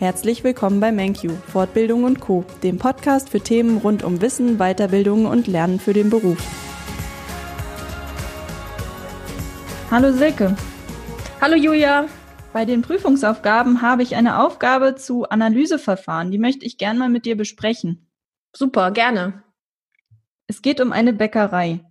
Herzlich willkommen bei MenQ, Fortbildung und Co., dem Podcast für Themen rund um Wissen, Weiterbildung und Lernen für den Beruf. Hallo Silke. Hallo Julia. Bei den Prüfungsaufgaben habe ich eine Aufgabe zu Analyseverfahren. Die möchte ich gern mal mit dir besprechen. Super, gerne. Es geht um eine Bäckerei.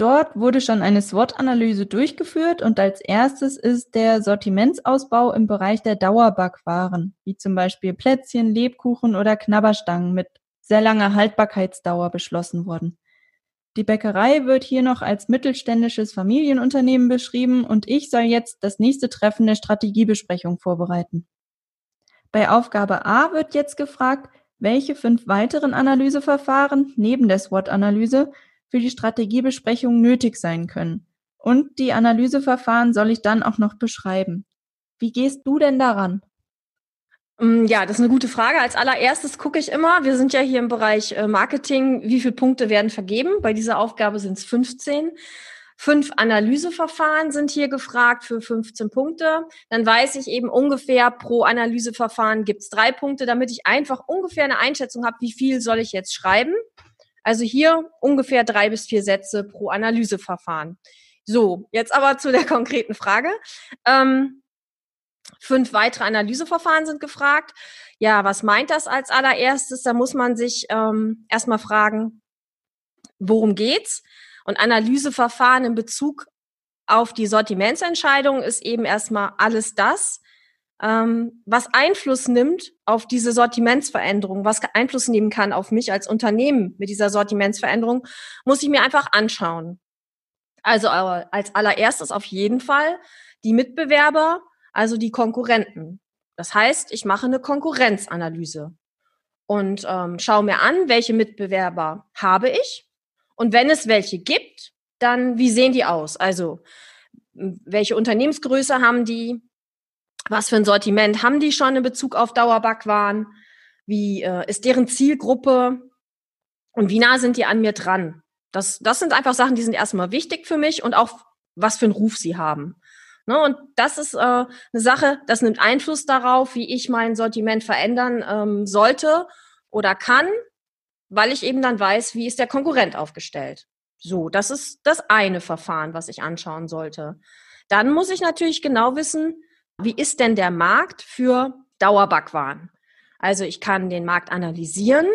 Dort wurde schon eine SWOT-Analyse durchgeführt und als erstes ist der Sortimentsausbau im Bereich der Dauerbackwaren, wie zum Beispiel Plätzchen, Lebkuchen oder Knabberstangen mit sehr langer Haltbarkeitsdauer beschlossen worden. Die Bäckerei wird hier noch als mittelständisches Familienunternehmen beschrieben und ich soll jetzt das nächste Treffen der Strategiebesprechung vorbereiten. Bei Aufgabe A wird jetzt gefragt, welche fünf weiteren Analyseverfahren neben der SWOT-Analyse für die Strategiebesprechung nötig sein können. Und die Analyseverfahren soll ich dann auch noch beschreiben. Wie gehst du denn daran? Mm, ja, das ist eine gute Frage. Als allererstes gucke ich immer, wir sind ja hier im Bereich äh, Marketing, wie viele Punkte werden vergeben? Bei dieser Aufgabe sind es 15. Fünf Analyseverfahren sind hier gefragt für 15 Punkte. Dann weiß ich eben ungefähr pro Analyseverfahren gibt es drei Punkte, damit ich einfach ungefähr eine Einschätzung habe, wie viel soll ich jetzt schreiben. Also hier ungefähr drei bis vier Sätze pro Analyseverfahren. So, jetzt aber zu der konkreten Frage. Ähm, fünf weitere Analyseverfahren sind gefragt. Ja, was meint das als allererstes? Da muss man sich ähm, erstmal fragen, worum geht's? Und Analyseverfahren in Bezug auf die Sortimentsentscheidung ist eben erstmal alles das, ähm, was Einfluss nimmt auf diese Sortimentsveränderung, was Einfluss nehmen kann auf mich als Unternehmen mit dieser Sortimentsveränderung, muss ich mir einfach anschauen. Also als allererstes auf jeden Fall die Mitbewerber, also die Konkurrenten. Das heißt, ich mache eine Konkurrenzanalyse und ähm, schaue mir an, welche Mitbewerber habe ich und wenn es welche gibt, dann wie sehen die aus? Also welche Unternehmensgröße haben die? Was für ein Sortiment haben die schon in Bezug auf Dauerbackwaren? Wie äh, ist deren Zielgruppe? Und wie nah sind die an mir dran? Das, das sind einfach Sachen, die sind erstmal wichtig für mich und auch, was für einen Ruf sie haben. Ne, und das ist äh, eine Sache, das nimmt Einfluss darauf, wie ich mein Sortiment verändern ähm, sollte oder kann, weil ich eben dann weiß, wie ist der Konkurrent aufgestellt. So, das ist das eine Verfahren, was ich anschauen sollte. Dann muss ich natürlich genau wissen, wie ist denn der Markt für Dauerbackwaren? Also ich kann den Markt analysieren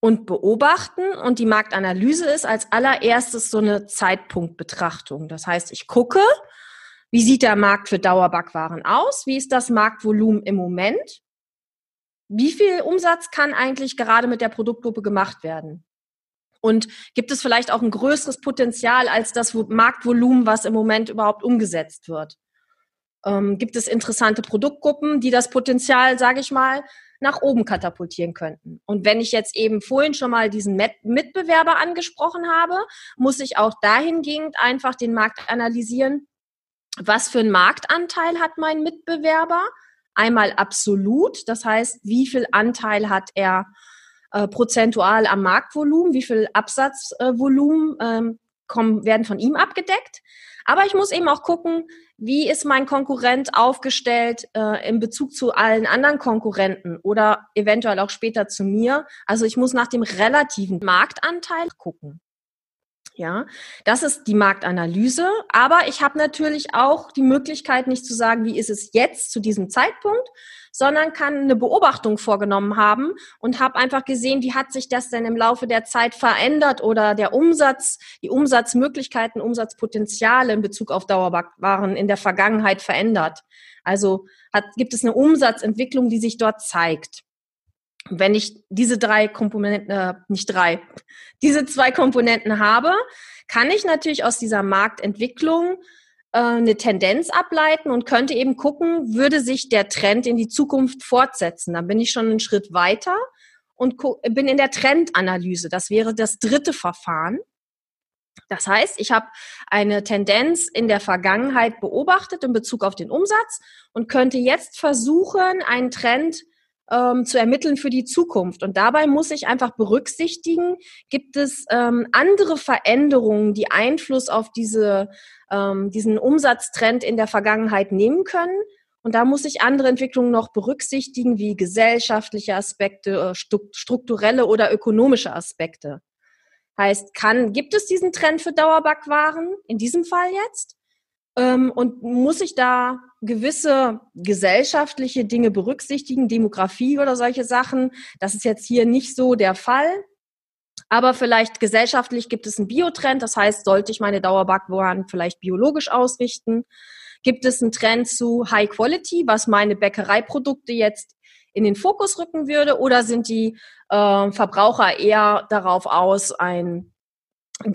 und beobachten und die Marktanalyse ist als allererstes so eine Zeitpunktbetrachtung. Das heißt, ich gucke, wie sieht der Markt für Dauerbackwaren aus? Wie ist das Marktvolumen im Moment? Wie viel Umsatz kann eigentlich gerade mit der Produktgruppe gemacht werden? Und gibt es vielleicht auch ein größeres Potenzial als das Marktvolumen, was im Moment überhaupt umgesetzt wird? Ähm, gibt es interessante Produktgruppen, die das Potenzial, sage ich mal, nach oben katapultieren könnten. Und wenn ich jetzt eben vorhin schon mal diesen Mitbewerber angesprochen habe, muss ich auch dahingehend einfach den Markt analysieren. Was für einen Marktanteil hat mein Mitbewerber? Einmal absolut, das heißt, wie viel Anteil hat er äh, prozentual am Marktvolumen, wie viel Absatzvolumen ähm, kommen, werden von ihm abgedeckt. Aber ich muss eben auch gucken, wie ist mein Konkurrent aufgestellt äh, in Bezug zu allen anderen Konkurrenten oder eventuell auch später zu mir. Also ich muss nach dem relativen Marktanteil gucken. Ja, das ist die Marktanalyse. Aber ich habe natürlich auch die Möglichkeit, nicht zu sagen, wie ist es jetzt zu diesem Zeitpunkt, sondern kann eine Beobachtung vorgenommen haben und habe einfach gesehen, wie hat sich das denn im Laufe der Zeit verändert oder der Umsatz, die Umsatzmöglichkeiten, Umsatzpotenziale in Bezug auf Dauerbackwaren in der Vergangenheit verändert. Also hat, gibt es eine Umsatzentwicklung, die sich dort zeigt. Wenn ich diese drei Komponenten, äh, nicht drei, diese zwei Komponenten habe, kann ich natürlich aus dieser Marktentwicklung äh, eine Tendenz ableiten und könnte eben gucken, würde sich der Trend in die Zukunft fortsetzen. Dann bin ich schon einen Schritt weiter und bin in der Trendanalyse. Das wäre das dritte Verfahren. Das heißt, ich habe eine Tendenz in der Vergangenheit beobachtet in Bezug auf den Umsatz und könnte jetzt versuchen, einen Trend ähm, zu ermitteln für die Zukunft. Und dabei muss ich einfach berücksichtigen, gibt es ähm, andere Veränderungen, die Einfluss auf diese, ähm, diesen Umsatztrend in der Vergangenheit nehmen können. Und da muss ich andere Entwicklungen noch berücksichtigen, wie gesellschaftliche Aspekte, äh, strukturelle oder ökonomische Aspekte. Heißt, kann, gibt es diesen Trend für Dauerbackwaren in diesem Fall jetzt? Ähm, und muss ich da gewisse gesellschaftliche Dinge berücksichtigen, Demografie oder solche Sachen? Das ist jetzt hier nicht so der Fall. Aber vielleicht gesellschaftlich gibt es einen Biotrend, das heißt, sollte ich meine Dauerbackwaren vielleicht biologisch ausrichten? Gibt es einen Trend zu High Quality, was meine Bäckereiprodukte jetzt in den Fokus rücken würde? Oder sind die äh, Verbraucher eher darauf aus, ein,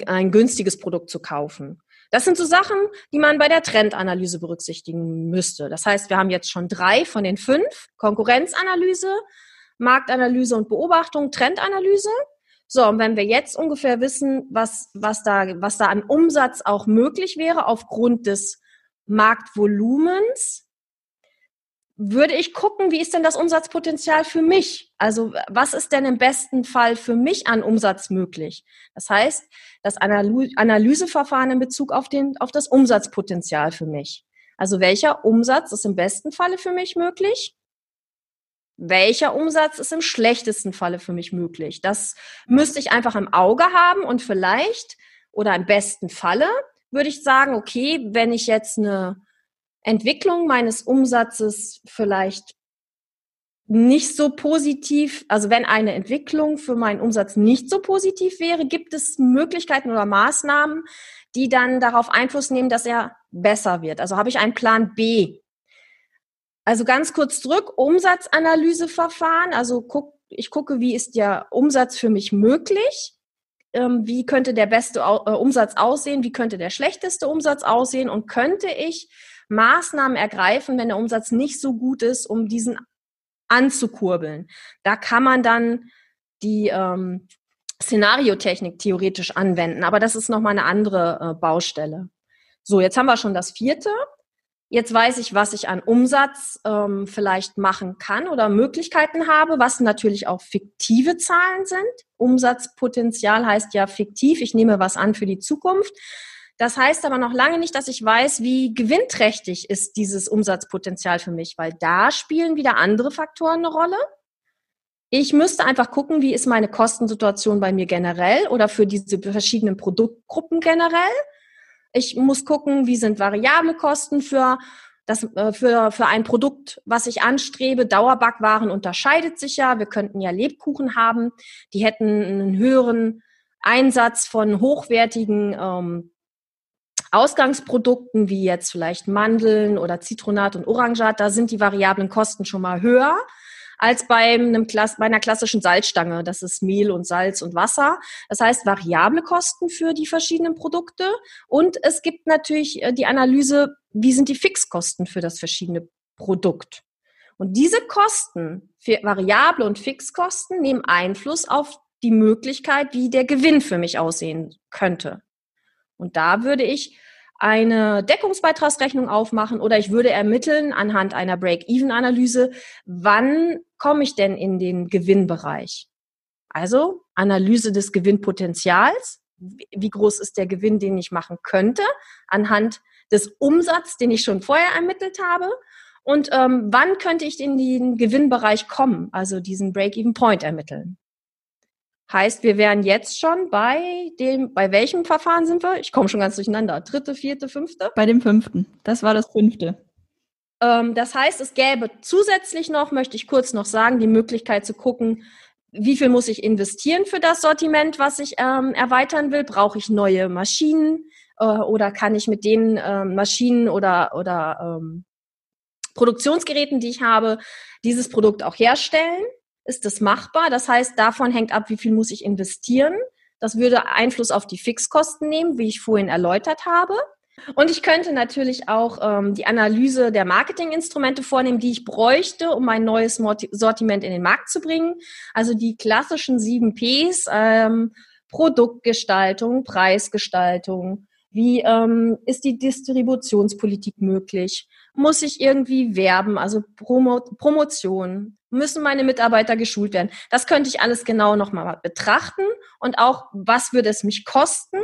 ein günstiges Produkt zu kaufen? Das sind so Sachen, die man bei der Trendanalyse berücksichtigen müsste. Das heißt, wir haben jetzt schon drei von den fünf. Konkurrenzanalyse, Marktanalyse und Beobachtung, Trendanalyse. So, und wenn wir jetzt ungefähr wissen, was, was, da, was da an Umsatz auch möglich wäre aufgrund des Marktvolumens, würde ich gucken, wie ist denn das Umsatzpotenzial für mich? Also was ist denn im besten Fall für mich an Umsatz möglich? Das heißt, das Analyseverfahren in Bezug auf, den, auf das Umsatzpotenzial für mich. Also welcher Umsatz ist im besten Falle für mich möglich? Welcher Umsatz ist im schlechtesten Falle für mich möglich? Das müsste ich einfach im Auge haben und vielleicht oder im besten Falle würde ich sagen, okay, wenn ich jetzt eine Entwicklung meines Umsatzes vielleicht nicht so positiv, also wenn eine Entwicklung für meinen Umsatz nicht so positiv wäre, gibt es Möglichkeiten oder Maßnahmen, die dann darauf Einfluss nehmen, dass er besser wird. Also habe ich einen Plan B. Also ganz kurz zurück, Umsatzanalyseverfahren. Also guck, ich gucke, wie ist der Umsatz für mich möglich? ähm, wie könnte der beste äh, Umsatz aussehen, wie könnte der schlechteste Umsatz aussehen und könnte ich Maßnahmen ergreifen, wenn der Umsatz nicht so gut ist, um diesen anzukurbeln. Da kann man dann die ähm, Szenariotechnik theoretisch anwenden, aber das ist nochmal eine andere äh, Baustelle. So, jetzt haben wir schon das vierte. Jetzt weiß ich, was ich an Umsatz ähm, vielleicht machen kann oder Möglichkeiten habe, was natürlich auch fiktive Zahlen sind. Umsatzpotenzial heißt ja fiktiv. Ich nehme was an für die Zukunft. Das heißt aber noch lange nicht, dass ich weiß, wie gewinnträchtig ist dieses Umsatzpotenzial für mich, weil da spielen wieder andere Faktoren eine Rolle. Ich müsste einfach gucken, wie ist meine Kostensituation bei mir generell oder für diese verschiedenen Produktgruppen generell. Ich muss gucken, wie sind variable Kosten für das, äh, für, für ein Produkt, was ich anstrebe. Dauerbackwaren unterscheidet sich ja. Wir könnten ja Lebkuchen haben, die hätten einen höheren Einsatz von hochwertigen ähm, Ausgangsprodukten, wie jetzt vielleicht Mandeln oder Zitronat und Orangat. Da sind die variablen Kosten schon mal höher als bei, einem, bei einer klassischen Salzstange. Das ist Mehl und Salz und Wasser. Das heißt, variable Kosten für die verschiedenen Produkte. Und es gibt natürlich äh, die Analyse, wie sind die Fixkosten für das verschiedene Produkt. Und diese Kosten, variable und Fixkosten, nehmen Einfluss auf die Möglichkeit, wie der Gewinn für mich aussehen könnte. Und da würde ich eine Deckungsbeitragsrechnung aufmachen oder ich würde ermitteln anhand einer Break-Even-Analyse, wann komme ich denn in den Gewinnbereich? Also Analyse des Gewinnpotenzials. Wie groß ist der Gewinn, den ich machen könnte anhand des Umsatzes, den ich schon vorher ermittelt habe? Und ähm, wann könnte ich in den Gewinnbereich kommen, also diesen Break-Even-Point ermitteln? Heißt, wir wären jetzt schon bei dem, bei welchem Verfahren sind wir? Ich komme schon ganz durcheinander. Dritte, vierte, fünfte? Bei dem fünften. Das war das fünfte. Ähm, das heißt, es gäbe zusätzlich noch, möchte ich kurz noch sagen, die Möglichkeit zu gucken, wie viel muss ich investieren für das Sortiment, was ich ähm, erweitern will? Brauche ich neue Maschinen äh, oder kann ich mit den ähm, Maschinen oder, oder ähm, Produktionsgeräten, die ich habe, dieses Produkt auch herstellen? Ist das machbar? Das heißt, davon hängt ab, wie viel muss ich investieren. Das würde Einfluss auf die Fixkosten nehmen, wie ich vorhin erläutert habe. Und ich könnte natürlich auch ähm, die Analyse der Marketinginstrumente vornehmen, die ich bräuchte, um mein neues Sortiment in den Markt zu bringen. Also die klassischen sieben Ps, ähm, Produktgestaltung, Preisgestaltung, wie ähm, ist die Distributionspolitik möglich? Muss ich irgendwie werben, also Promo Promotion? Müssen meine Mitarbeiter geschult werden? Das könnte ich alles genau nochmal betrachten und auch, was würde es mich kosten,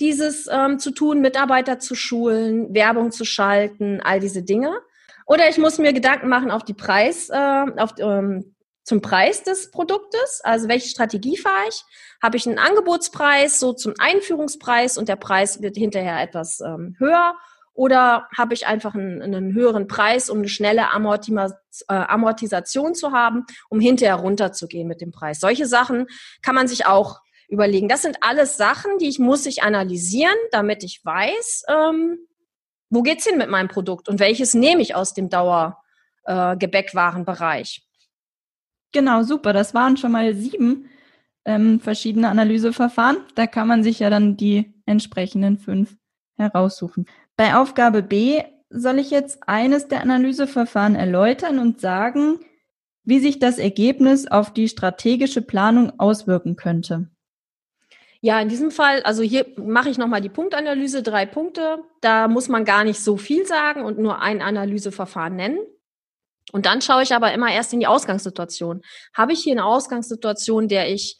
dieses ähm, zu tun, Mitarbeiter zu schulen, Werbung zu schalten, all diese Dinge. Oder ich muss mir Gedanken machen auf die Preis, äh, auf, ähm, zum Preis des Produktes. Also welche Strategie fahre ich? Habe ich einen Angebotspreis so zum Einführungspreis und der Preis wird hinterher etwas ähm, höher? Oder habe ich einfach einen, einen, höheren Preis, um eine schnelle äh, Amortisation zu haben, um hinterher runterzugehen mit dem Preis? Solche Sachen kann man sich auch überlegen. Das sind alles Sachen, die ich muss ich analysieren, damit ich weiß, ähm, wo geht's hin mit meinem Produkt und welches nehme ich aus dem Dauergebäckwarenbereich. Äh, genau, super. Das waren schon mal sieben ähm, verschiedene Analyseverfahren. Da kann man sich ja dann die entsprechenden fünf heraussuchen. Bei Aufgabe B soll ich jetzt eines der Analyseverfahren erläutern und sagen, wie sich das Ergebnis auf die strategische Planung auswirken könnte. Ja, in diesem Fall, also hier mache ich nochmal die Punktanalyse, drei Punkte. Da muss man gar nicht so viel sagen und nur ein Analyseverfahren nennen. Und dann schaue ich aber immer erst in die Ausgangssituation. Habe ich hier eine Ausgangssituation, der ich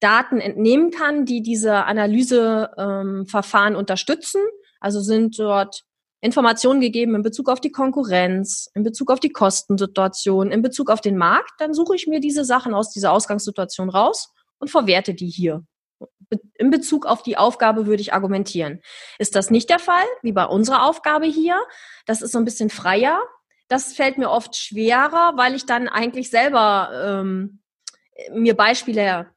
Daten entnehmen kann, die diese Analyseverfahren ähm, unterstützen? Also sind dort Informationen gegeben in Bezug auf die Konkurrenz, in Bezug auf die Kostensituation, in Bezug auf den Markt, dann suche ich mir diese Sachen aus dieser Ausgangssituation raus und verwerte die hier in Bezug auf die Aufgabe würde ich argumentieren. Ist das nicht der Fall, wie bei unserer Aufgabe hier? Das ist so ein bisschen freier. Das fällt mir oft schwerer, weil ich dann eigentlich selber ähm, mir Beispiele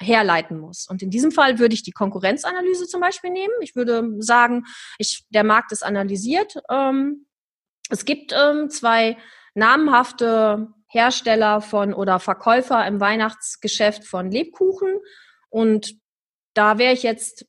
herleiten muss. Und in diesem Fall würde ich die Konkurrenzanalyse zum Beispiel nehmen. Ich würde sagen, ich, der Markt ist analysiert. Ähm, es gibt ähm, zwei namhafte Hersteller von oder Verkäufer im Weihnachtsgeschäft von Lebkuchen. Und da wäre ich jetzt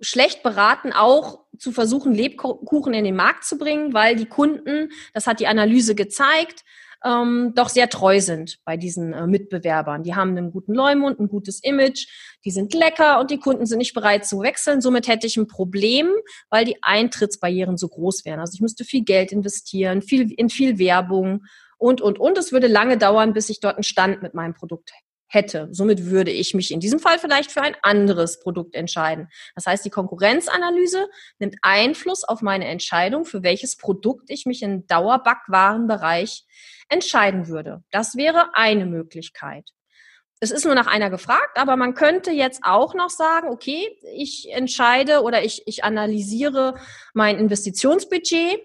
schlecht beraten, auch zu versuchen, Lebkuchen in den Markt zu bringen, weil die Kunden, das hat die Analyse gezeigt, ähm, doch sehr treu sind bei diesen äh, Mitbewerbern. Die haben einen guten Leumund, ein gutes Image, die sind lecker und die Kunden sind nicht bereit zu wechseln. Somit hätte ich ein Problem, weil die Eintrittsbarrieren so groß wären. Also ich müsste viel Geld investieren, viel, in viel Werbung und, und, und. Es würde lange dauern, bis ich dort einen Stand mit meinem Produkt hätte. Somit würde ich mich in diesem Fall vielleicht für ein anderes Produkt entscheiden. Das heißt, die Konkurrenzanalyse nimmt Einfluss auf meine Entscheidung, für welches Produkt ich mich im Dauerbackwaren-Bereich entscheiden würde. Das wäre eine Möglichkeit. Es ist nur nach einer gefragt, aber man könnte jetzt auch noch sagen, okay, ich entscheide oder ich, ich analysiere mein Investitionsbudget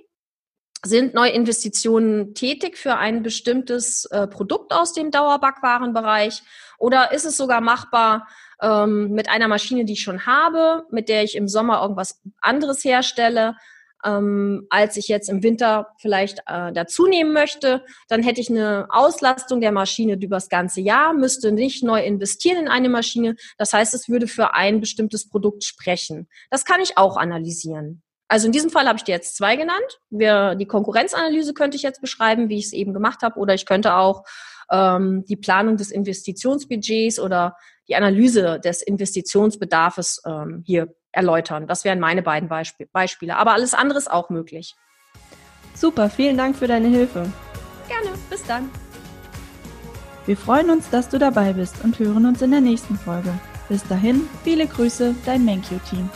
sind Neuinvestitionen tätig für ein bestimmtes äh, Produkt aus dem Dauerbackwaren-Bereich? Oder ist es sogar machbar ähm, mit einer Maschine, die ich schon habe, mit der ich im Sommer irgendwas anderes herstelle, ähm, als ich jetzt im Winter vielleicht äh, dazu nehmen möchte? Dann hätte ich eine Auslastung der Maschine über das ganze Jahr, müsste nicht neu investieren in eine Maschine. Das heißt, es würde für ein bestimmtes Produkt sprechen. Das kann ich auch analysieren. Also in diesem Fall habe ich dir jetzt zwei genannt. Wir, die Konkurrenzanalyse könnte ich jetzt beschreiben, wie ich es eben gemacht habe, oder ich könnte auch ähm, die Planung des Investitionsbudgets oder die Analyse des Investitionsbedarfs ähm, hier erläutern. Das wären meine beiden Beisp Beispiele. Aber alles andere ist auch möglich. Super, vielen Dank für deine Hilfe. Gerne, bis dann. Wir freuen uns, dass du dabei bist und hören uns in der nächsten Folge. Bis dahin, viele Grüße, dein MenQ-Team.